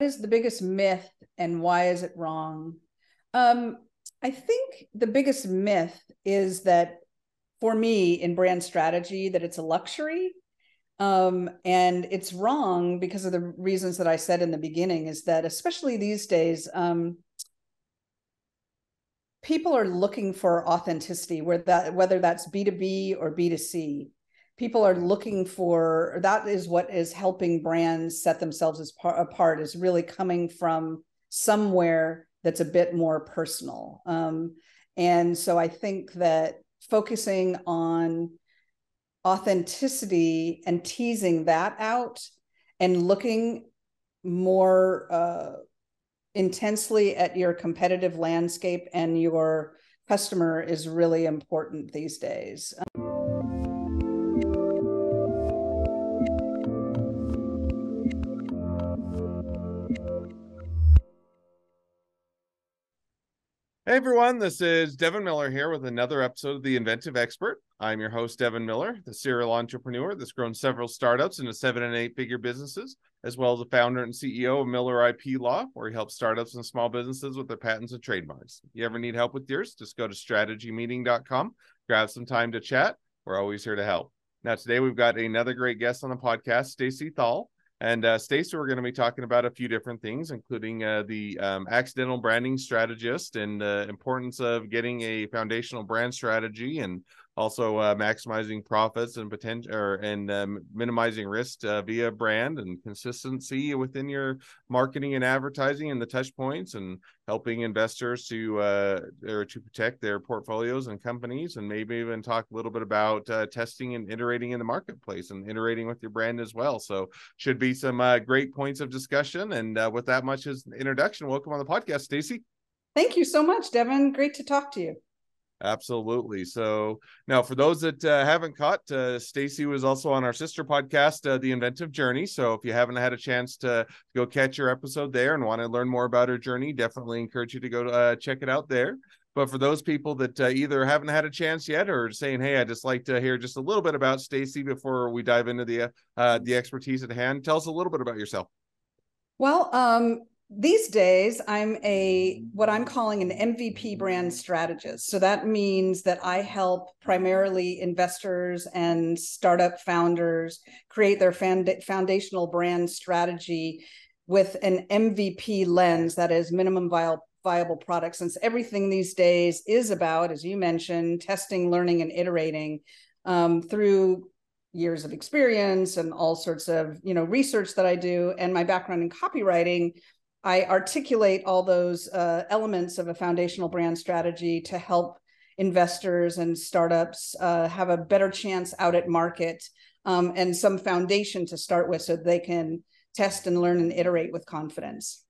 is the biggest myth and why is it wrong? Um, I think the biggest myth is that for me in brand strategy that it's a luxury um, and it's wrong because of the reasons that I said in the beginning is that especially these days um, people are looking for authenticity where that whether that's B2B or B2C people are looking for that is what is helping brands set themselves as par, apart is really coming from somewhere that's a bit more personal um, and so i think that focusing on authenticity and teasing that out and looking more uh, intensely at your competitive landscape and your customer is really important these days. Hey everyone, this is Devin Miller here with another episode of The Inventive Expert. I'm your host, Devin Miller, the serial entrepreneur that's grown several startups into seven and eight figure businesses, as well as the founder and CEO of Miller IP Law, where he helps startups and small businesses with their patents and trademarks. If you ever need help with yours, just go to strategymeeting.com, grab some time to chat. We're always here to help. Now, today we've got another great guest on the podcast, Stacy Thal. And uh, Stacy, we're going to be talking about a few different things, including uh, the um, accidental branding strategist and the importance of getting a foundational brand strategy and also uh, maximizing profits and potential or and um, minimizing risk uh, via brand and consistency within your marketing and advertising and the touch points and helping investors to uh, or to protect their portfolios and companies and maybe even talk a little bit about uh, testing and iterating in the marketplace and iterating with your brand as well. So should be some uh, great points of discussion. And uh, with that much as introduction welcome on the podcast stacy. Thank you so much devin. Great to talk to you Absolutely. So now, for those that uh, haven't caught, uh, Stacy was also on our sister podcast, uh, The Inventive Journey. So if you haven't had a chance to go catch your episode there and want to learn more about her journey, definitely encourage you to go uh, check it out there. But for those people that uh, either haven't had a chance yet or saying, "Hey, I just like to hear just a little bit about Stacy before we dive into the uh, the expertise at hand," tell us a little bit about yourself. Well, um, these days i'm a what i'm calling an mvp brand strategist. So that means that i help primarily investors and startup founders create their foundational brand strategy with an mvp lens that is minimum viable viable product since everything these days is about as you mentioned testing learning and iterating um, through years of experience and all sorts of you know research that i do. And my background in copywriting I articulate all those uh, elements of a foundational brand strategy to help investors and startups uh, have a better chance out at market um, and some foundation to start with so they can test and learn and iterate with confidence.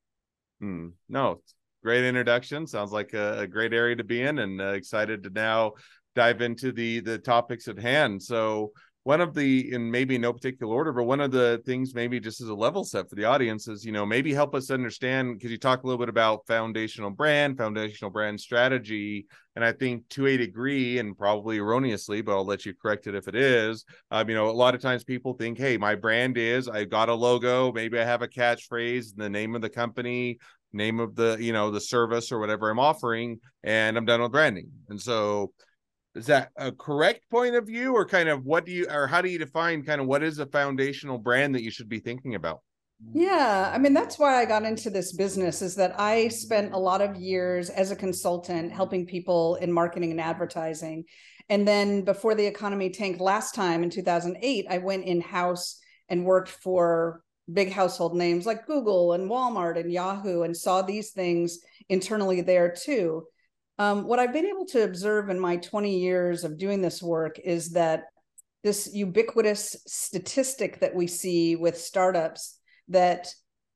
Hmm. No, great introduction. Sounds like a, a, great area to be in and uh, excited to now dive into the the topics at hand. So one of the in maybe no particular order but one of the things maybe just as a level set for the audience is you know maybe help us understand because you talk a little bit about foundational brand foundational brand strategy and i think to a degree and probably erroneously but i'll let you correct it if it is um, you know a lot of times people think hey my brand is I've got a logo maybe i have a catchphrase the name of the company name of the you know the service or whatever i'm offering and i'm done with branding. And so is that a correct point of view or kind of what do you or how do you define kind of what is a foundational brand that you should be thinking about? Yeah i mean that's why i got into this business is that i spent a lot of years as a consultant helping people in marketing and advertising. And then before the economy tanked last time in 2008 i went in house and worked for big household names like google and walmart and yahoo and saw these things internally there too um, what I've been able to observe in my 20 years of doing this work is that this ubiquitous statistic that we see with startups that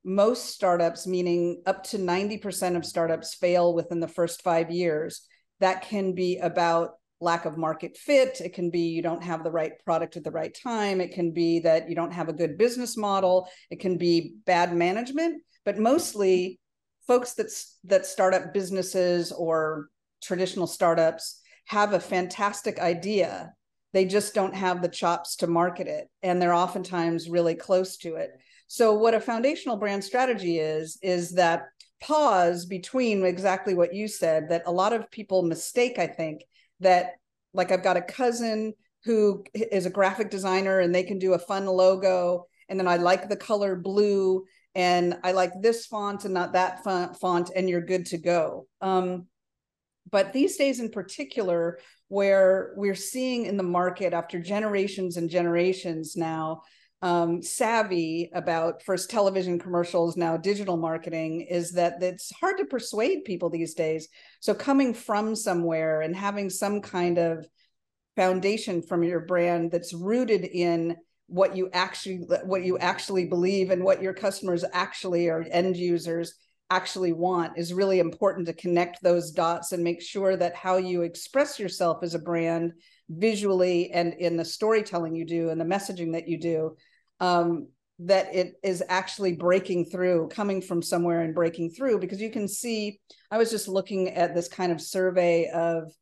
most startups, meaning up to 90% of startups, fail within the first five years. That can be about lack of market fit. It can be you don't have the right product at the right time. It can be that you don't have a good business model. It can be bad management. But mostly, folks that that start up businesses or traditional startups have a fantastic idea. They just don't have the chops to market it and they're oftentimes really close to it. So what a foundational brand strategy is is that pause between exactly what you said that a lot of people mistake I think that like I've got a cousin who is a graphic designer and they can do a fun logo and then I like the color blue and I like this font and not that font and you're good to go. Um, but these days in particular where we're seeing in the market after generations and generations now um, savvy about first television commercials now digital marketing is that it's hard to persuade people these days so coming from somewhere and having some kind of foundation from your brand that's rooted in what you actually what you actually believe and what your customers actually or end users actually want is really important to connect those dots and make sure that how you express yourself as a brand visually and in the storytelling you do and the messaging that you do um, that it is actually breaking through coming from somewhere and breaking through. Because you can see i was just looking at this kind of survey of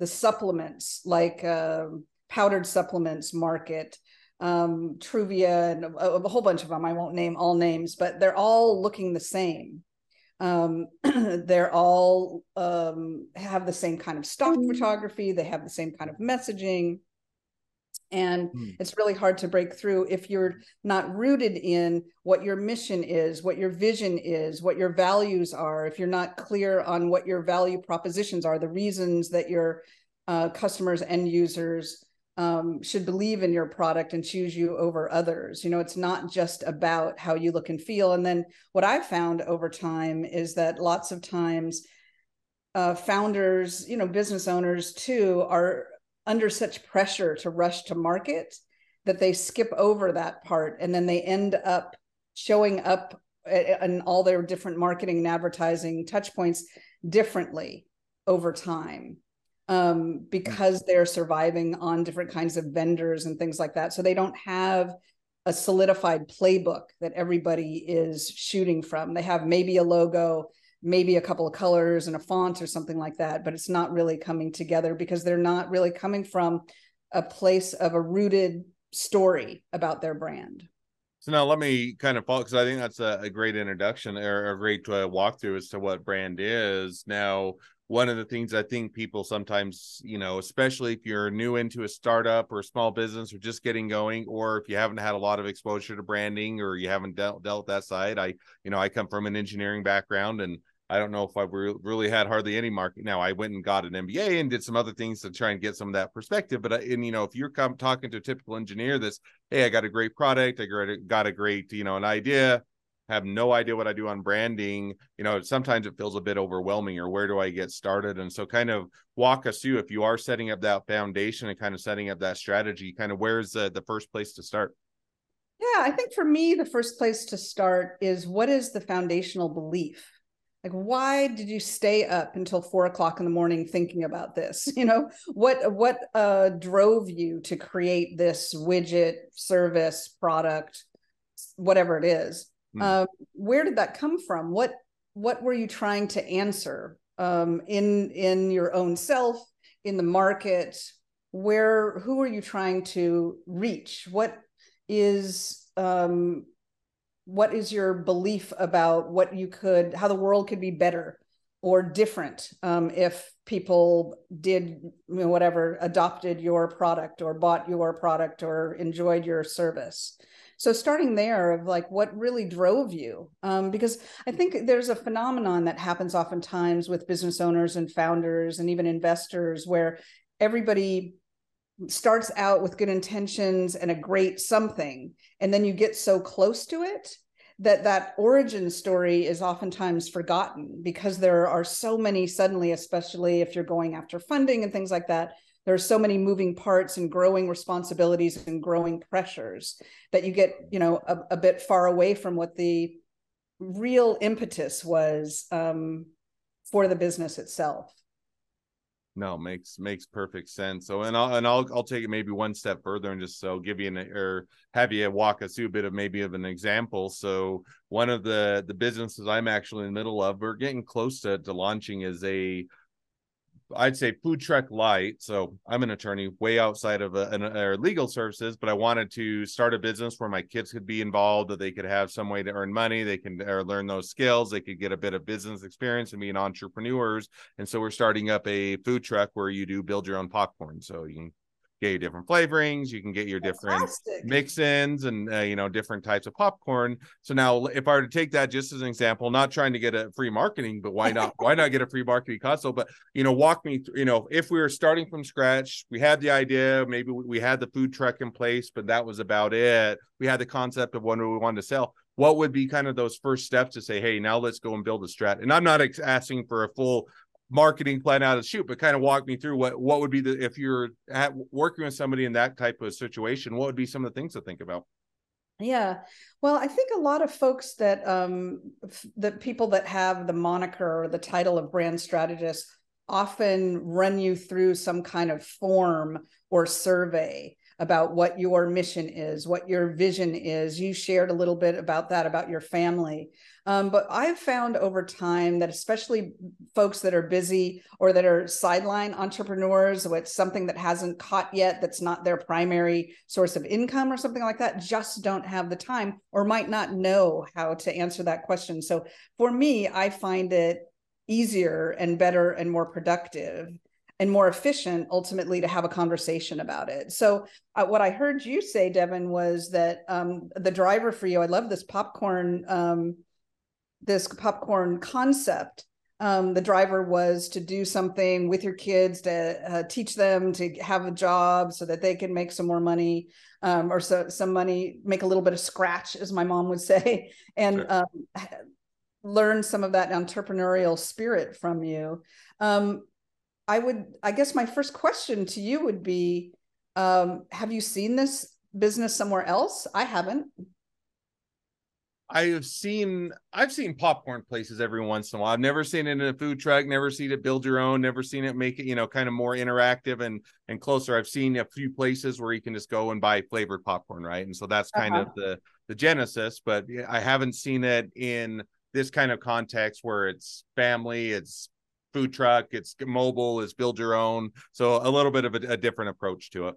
the supplements like uh, powdered supplements market um, Truvia and a, a, whole bunch of them. I won't name all names, but they're all looking the same um, they're all um, have the same kind of stock mm. photography they have the same kind of messaging and mm. it's really hard to break through if you're not rooted in what your mission is what your vision is what your values are if you're not clear on what your value propositions are the reasons that your uh, customers end users um, should believe in your product and choose you over others. You know, it's not just about how you look and feel. And then what I've found over time is that lots of times uh, founders, you know, business owners too, are under such pressure to rush to market that they skip over that part and then they end up showing up in all their different marketing and advertising touch points differently over time um, because they're surviving on different kinds of vendors and things like that. So they don't have a solidified playbook that everybody is shooting from. They have maybe a logo, maybe a couple of colors and a font or something like that, but it's not really coming together because they're not really coming from a place of a rooted story about their brand. So now let me kind of follow because I think that's a, a, great introduction or a great uh, walkthrough as to what brand is. Now, one of the things I think people sometimes, you know, especially if you're new into a startup or a small business or just getting going, or if you haven't had a lot of exposure to branding or you haven't dealt dealt that side. I, you know, I come from an engineering background and I don't know if I've re- really had hardly any market. Now I went and got an MBA and did some other things to try and get some of that perspective. But uh, and you know, if you're come talking to a typical engineer, that's hey, I got a great product, I got a, got a great, you know, an idea have no idea what I do on branding, you know, sometimes it feels a bit overwhelming or where do I get started? And so kind of walk us through if you are setting up that foundation and kind of setting up that strategy, kind of where's the, the first place to start? Yeah, I think for me, the first place to start is what is the foundational belief? Like, why did you stay up until four o'clock in the morning thinking about this? You know, what what uh, drove you to create this widget, service, product, whatever it is? Mm. Uh, where did that come from? What what were you trying to answer um, in in your own self, in the market? Where who are you trying to reach? What is um, what is your belief about what you could how the world could be better or different um, if people did you know, whatever adopted your product or bought your product or enjoyed your service so starting there of like what really drove you um, because i think there's a phenomenon that happens oftentimes with business owners and founders and even investors where everybody starts out with good intentions and a great something and then you get so close to it that that origin story is oftentimes forgotten because there are so many suddenly especially if you're going after funding and things like that there are so many moving parts and growing responsibilities and growing pressures that you get you know a, a bit far away from what the real impetus was um, for the business itself. No makes makes perfect sense. So and i'll and i'll i'll take it maybe one step further and just so give you an or have you walk us through a bit of maybe of an example. So one of the the businesses i'm actually in the middle of we're getting close to, to launching is a I'd say food truck light. So I'm an attorney way outside of a, an, uh, a legal services, but I wanted to start a business where my kids could be involved, that they could have some way to earn money, they can learn those skills, they could get a bit of business experience and be entrepreneurs. And so we're starting up a food truck where you do build your own popcorn. So you can get your different flavorings you can get your different Fantastic. mix-ins and uh, you know different types of popcorn. So now if i were to take that just as an example not trying to get a free marketing but why not why not get a free marketing console? But you know walk me through you know if we were starting from scratch we had the idea maybe we had the food truck in place but that was about it. We had the concept of what we wanted to sell. What would be kind of those first steps to say hey now let's go and build a strat and i'm not asking for a full marketing plan out of shoot, but kind of walk me through what what would be the if you're at, working with somebody in that type of situation, what would be some of the things to think about? Yeah. Well, I think a lot of folks that um the people that have the moniker or the title of brand strategist often run you through some kind of form or survey about what your mission is, what your vision is. You shared a little bit about that, about your family. Um, but I've found over time that especially folks that are busy or that are sideline entrepreneurs with something that hasn't caught yet, that's not their primary source of income or something like that, just don't have the time or might not know how to answer that question. So for me, I find it easier and better and more productive and more efficient ultimately to have a conversation about it. So uh, what I heard you say, Devin, was that um, the driver for you. I love this popcorn, um, this popcorn concept. Um, the driver was to do something with your kids to uh, teach them to have a job so that they can make some more money um, or so some money, make a little bit of scratch, as my mom would say, and sure. Um, learn some of that entrepreneurial spirit from you. Um, I would, I guess my first question to you would be um, Have you seen this business somewhere else? I haven't. I have seen I've seen popcorn places every once in a while. I've never seen it in a food truck, never seen it build your own, never seen it make it, you know, kind of more interactive and and closer. I've seen a few places where you can just go and buy flavored popcorn, right? And so that's kind uh-huh. of the the genesis, but I haven't seen it in this kind of context where it's family, it's food truck, it's mobile, it's build your own. So a little bit of a, a different approach to it.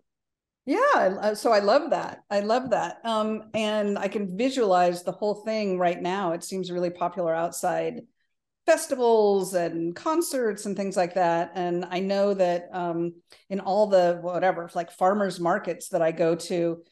Yeah, so I love that. I love that. Um, and I can visualize the whole thing right now. It seems really popular outside festivals and concerts and things like that. And I know that um, in all the whatever, like farmers markets that I go to,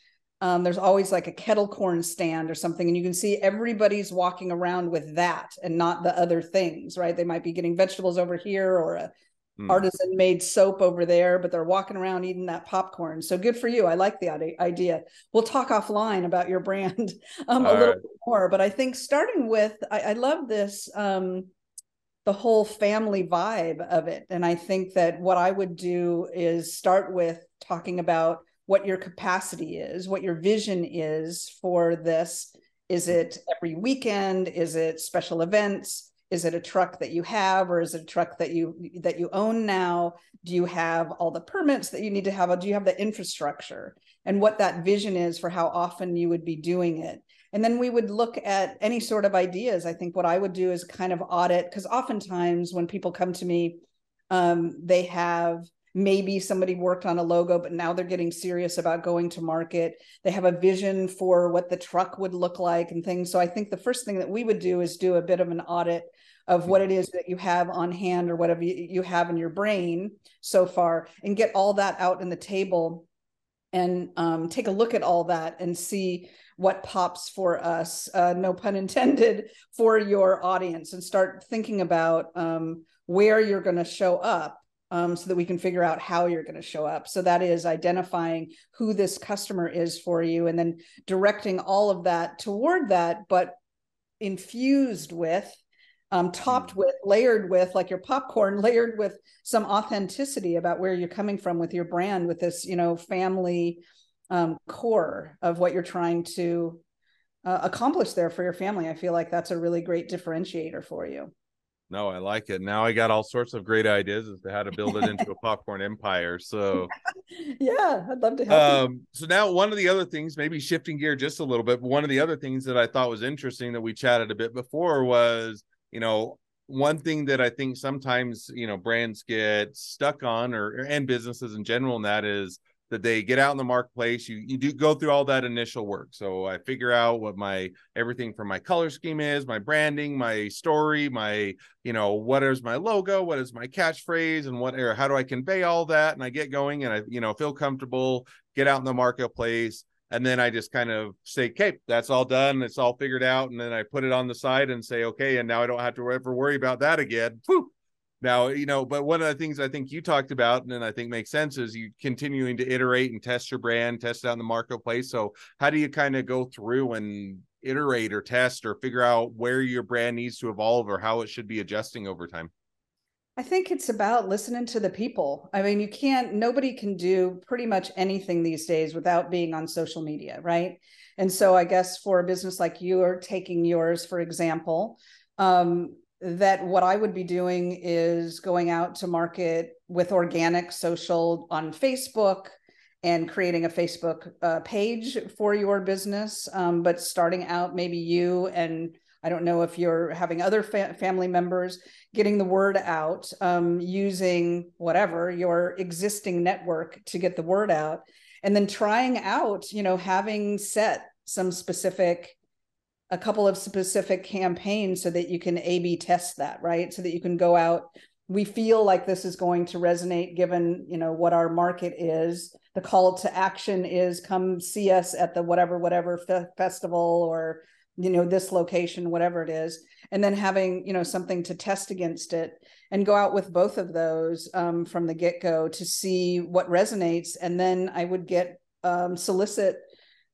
um, there's always like a kettle corn stand or something and you can see everybody's walking around with that and not the other things right they might be getting vegetables over here or a mm. artisan made soap over there but they're walking around eating that popcorn so good for you i like the idea we'll talk offline about your brand um, a little right. bit more but i think starting with i, I love this um, the whole family vibe of it and i think that what i would do is start with talking about what your capacity is, what your vision is for this. Is it every weekend? Is it special events? Is it a truck that you have, or is it a truck that you that you own now? Do you have all the permits that you need to have? Do you have the infrastructure? And what that vision is for how often you would be doing it. And then we would look at any sort of ideas. I think what I would do is kind of audit, because oftentimes when people come to me, um, they have maybe somebody worked on a logo but now they're getting serious about going to market. They have a vision for what the truck would look like and things. So i think the first thing that we would do is do a bit of an audit of what it is that you have on hand or whatever you have in your brain so far and get all that out in the table and um, take a look at all that and see what pops for us uh, no pun intended for your audience and start thinking about um, where you're going to show up um, so that we can figure out how you're going to show up. So that is identifying who this customer is for you and then directing all of that toward that, but infused with, um, topped mm. with, layered with, like your popcorn, layered with some authenticity about where you're coming from with your brand, with this, you know, family um, core of what you're trying to uh, accomplish there for your family. I feel like that's a really great differentiator for you. No, I like it. Now I got all sorts of great ideas as to how to build it into a popcorn empire. So yeah, I'd love to help. Um, you. so now one of the other things, maybe shifting gear just a little bit, but one of the other things that I thought was interesting that we chatted a bit before was, you know, one thing that I think sometimes you know brands get stuck on, or and businesses in general, and that is that they get out in the marketplace. You you do go through all that initial work. So I figure out what my everything from my color scheme is, my branding, my story, my you know what is my logo, what is my catchphrase, and what or how do I convey all that, and I get going and I you know feel comfortable, get out in the marketplace and then I just kind of say, "Okay, that's all done. It's all figured out." And then I put it on the side and say, "Okay," and now I don't have to ever worry about that again. Whew. Now, you know, but one of the things I think you talked about, and I think makes sense, is you continuing to iterate and test your brand, test out in the marketplace. So, how do you kind of go through and iterate or test or figure out where your brand needs to evolve or how it should be adjusting over time? I think it's about listening to the people. I mean, you can't, nobody can do pretty much anything these days without being on social media, right? And so I guess for a business like you are taking yours, for example, um, that what I would be doing is going out to market with organic social on Facebook and creating a Facebook uh, page for your business. Um, but starting out, maybe you and I don't know if you're having other fa- family members getting the word out um, using whatever your existing network to get the word out, and then trying out, you know, having set some specific, a couple of specific campaigns so that you can A B test that, right? So that you can go out. We feel like this is going to resonate given, you know, what our market is. The call to action is come see us at the whatever, whatever fe- festival or you know this location whatever it is and then having you know something to test against it and go out with both of those um, from the get-go to see what resonates and then i would get um, solicit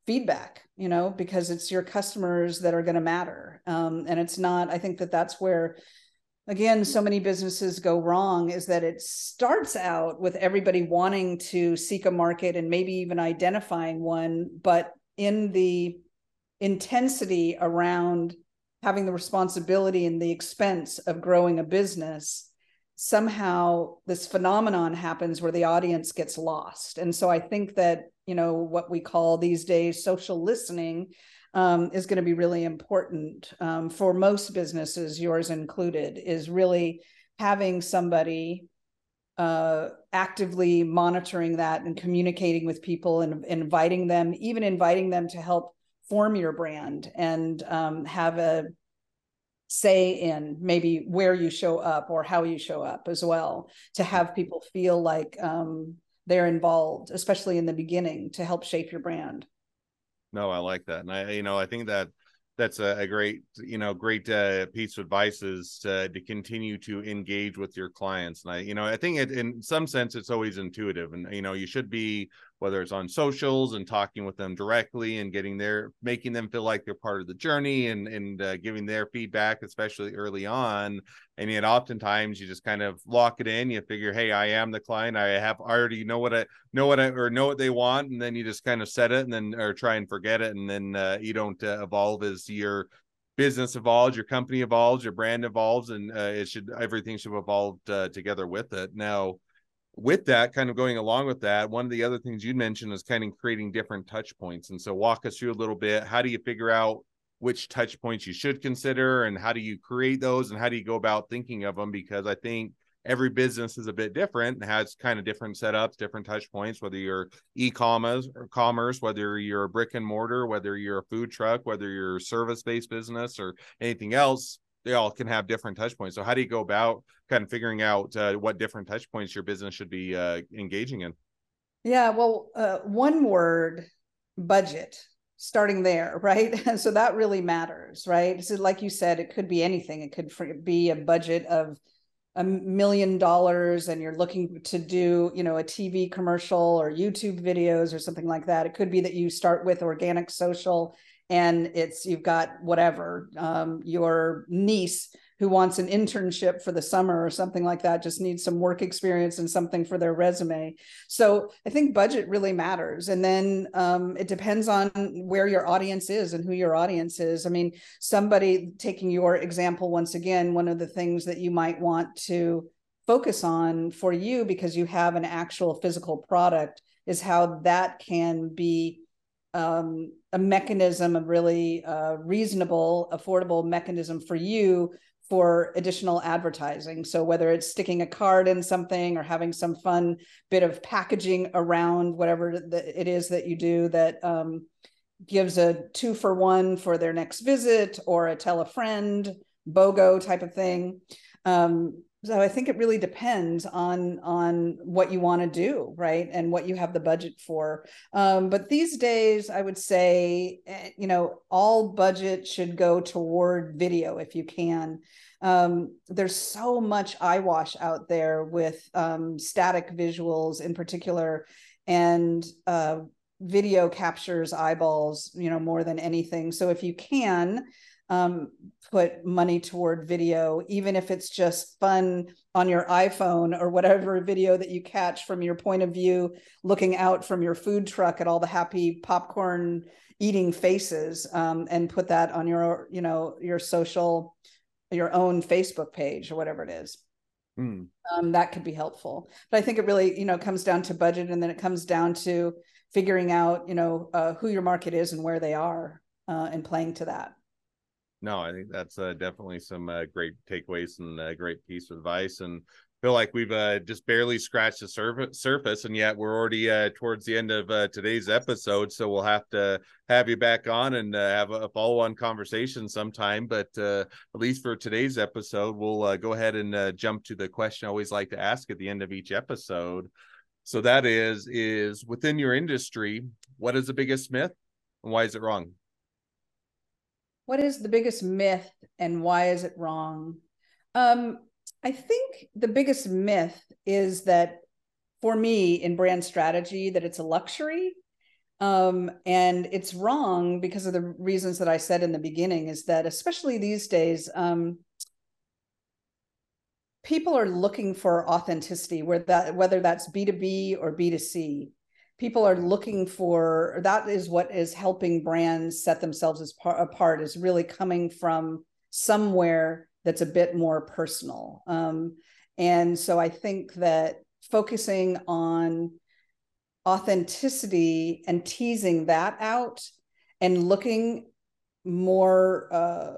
feedback you know because it's your customers that are going to matter. Um, and it's not i think that that's where again so many businesses go wrong is that it starts out with everybody wanting to seek a market and maybe even identifying one but in the intensity around having the responsibility and the expense of growing a business somehow this phenomenon happens where the audience gets lost. And so i think that you know what we call these days social listening um, is going to be really important um, for most businesses yours included is really having somebody uh, actively monitoring that and communicating with people and, inviting them even inviting them to help form your brand and um, have a say in maybe where you show up or how you show up as well to have people feel like um, they're involved especially in the beginning to help shape your brand. No i like that. And i you know i think that that's a, a great you know great uh, piece of advice is to, to continue to engage with your clients. And i you know i think it in some sense it's always intuitive. And you know you should be whether it's on socials and talking with them directly and getting their making them feel like they're part of the journey and and uh, giving their feedback especially early on. And yet oftentimes you just kind of lock it in you figure hey i am the client. I have already know what i know what i or know what they want. And then you just kind of set it and then or try and forget it. And then uh, you don't uh, evolve as your business evolves your company evolves your brand evolves and uh, it should everything should evolve uh, together with it. Now with that, kind of going along with that, one of the other things you mentioned is kind of creating different touch points. And so, walk us through a little bit. How do you figure out which touch points you should consider, and how do you create those, and how do you go about thinking of them? Because I think every business is a bit different and has kind of different setups, different touch points, whether you're e-commerce or commerce, whether you're a brick and mortar, whether you're a food truck, whether you're a service-based business or anything else, they all can have different touch points. So how do you go about kind of figuring out uh, what different touch points your business should be uh, engaging in? Yeah, well, uh, one word, budget. Starting there, right? so that really matters, right? So, like you said, it could be anything. It could be a budget of a million dollars and you're looking to do you know a tv commercial or youtube videos or something like that it could be that you start with organic social and it's you've got whatever um, your niece who wants an internship for the summer or something like that just needs some work experience and something for their resume. So i think budget really matters. And then um, it depends on where your audience is and who your audience is. I mean somebody taking your example once again one of the things that you might want to focus on for you because you have an actual physical product is how that can be um, a mechanism, a really uh, reasonable, affordable mechanism for you for additional advertising. So whether it's sticking a card in something or having some fun bit of packaging around whatever it is that you do that um, gives a two for one for their next visit or a tell a friend BOGO type of thing. Um, so I think it really depends on on what you want to do, right, and what you have the budget for. Um, but these days, I would say, eh, you know, all budget should go toward video if you can. Um, there's so much eyewash out there with um, static visuals in particular, and uh, video captures eyeballs, you know, more than anything. So if you can um, put money toward video, even if it's just fun on your iPhone or whatever video that you catch from your point of view, looking out from your food truck at all the happy popcorn eating faces, um, and put that on your, you know, your social, your own Facebook page or whatever it is. Mm. Um, that could be helpful. But I think it really, you know, comes down to budget, and then it comes down to figuring out, you know, uh, who your market is and where they are, uh, and playing to that no, I think that's uh, definitely some uh, great takeaways and a great piece of advice. And feel like we've uh, just barely scratched the surface, surface, and yet we're already uh, towards the end of uh, today's episode. So we'll have to have you back on and uh, have a follow-on conversation sometime. But uh, at least for today's episode, we'll uh, go ahead and uh, jump to the question I always like to ask at the end of each episode. So that is, is within your industry, what is the biggest myth, and why is it wrong? What is the biggest myth and why is it wrong? Um, I think the biggest myth is that for me in brand strategy that it's a luxury. Um, and it's wrong because of the reasons that I said in the beginning is that especially these days, um, people are looking for authenticity where that whether that's B2B or B2C people are looking for that is what is helping brands set themselves as par, apart is really coming from somewhere that's a bit more personal. Um, and so i think that focusing on authenticity and teasing that out and looking more uh,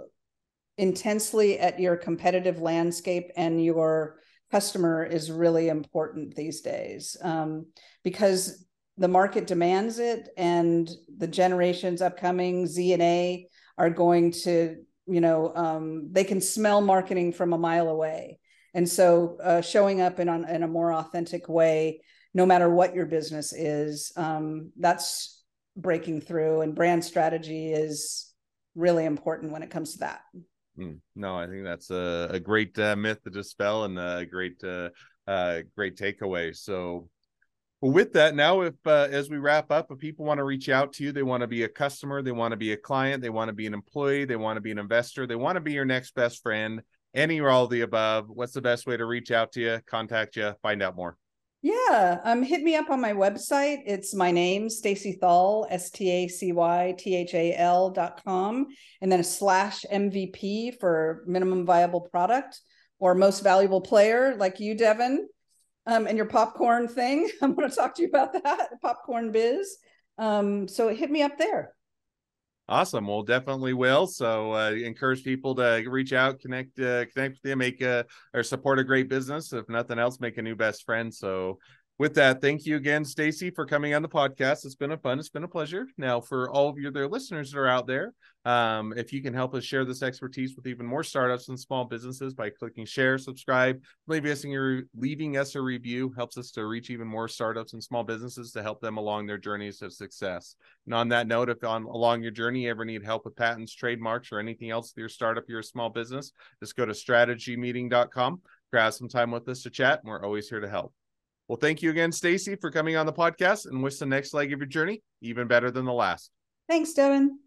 intensely at your competitive landscape and your customer is really important these days. Um, because the market demands it and the generations upcoming z and a are going to you know um, they can smell marketing from a mile away. And so uh, showing up in, on, in a more authentic way no matter what your business is um, that's breaking through and brand strategy is really important when it comes to that. Mm, no i think that's a, a great uh, myth to dispel and a great uh, uh, great takeaway. So well, with that, now if uh, as we wrap up, if people want to reach out to you, they want to be a customer, they want to be a client, they want to be an employee, they want to be an investor, they want to be your next best friend, any or all of the above, what's the best way to reach out to you, contact you, find out more? Yeah, um, hit me up on my website. It's my name, Stacy Thal, S T A C Y T H A L dot com, and then a slash MVP for minimum viable product or most valuable player, like you, Devin um, and your popcorn thing. I'm going to talk to you about that popcorn biz. Um, so hit me up there. Awesome. Well, definitely will. So uh, encourage people to reach out, connect, uh, connect with them, make a or support a great business. If nothing else, make a new best friend. So with that, thank you again, Stacy, for coming on the podcast. It's been a fun. It's been a pleasure. Now, for all of your their listeners that are out there, um, if you can help us share this expertise with even more startups and small businesses by clicking share, subscribe, leaving us, leaving us a review helps us to reach even more startups and small businesses to help them along their journeys of success. And on that note, if on along your journey you ever need help with patents, trademarks, or anything else with your startup, your small business, just go to strategymeeting.com, grab some time with us to chat, and we're always here to help. Well, thank you again, Stacy, for coming on the podcast and wish the next leg of your journey even better than the last. Thanks, Devin.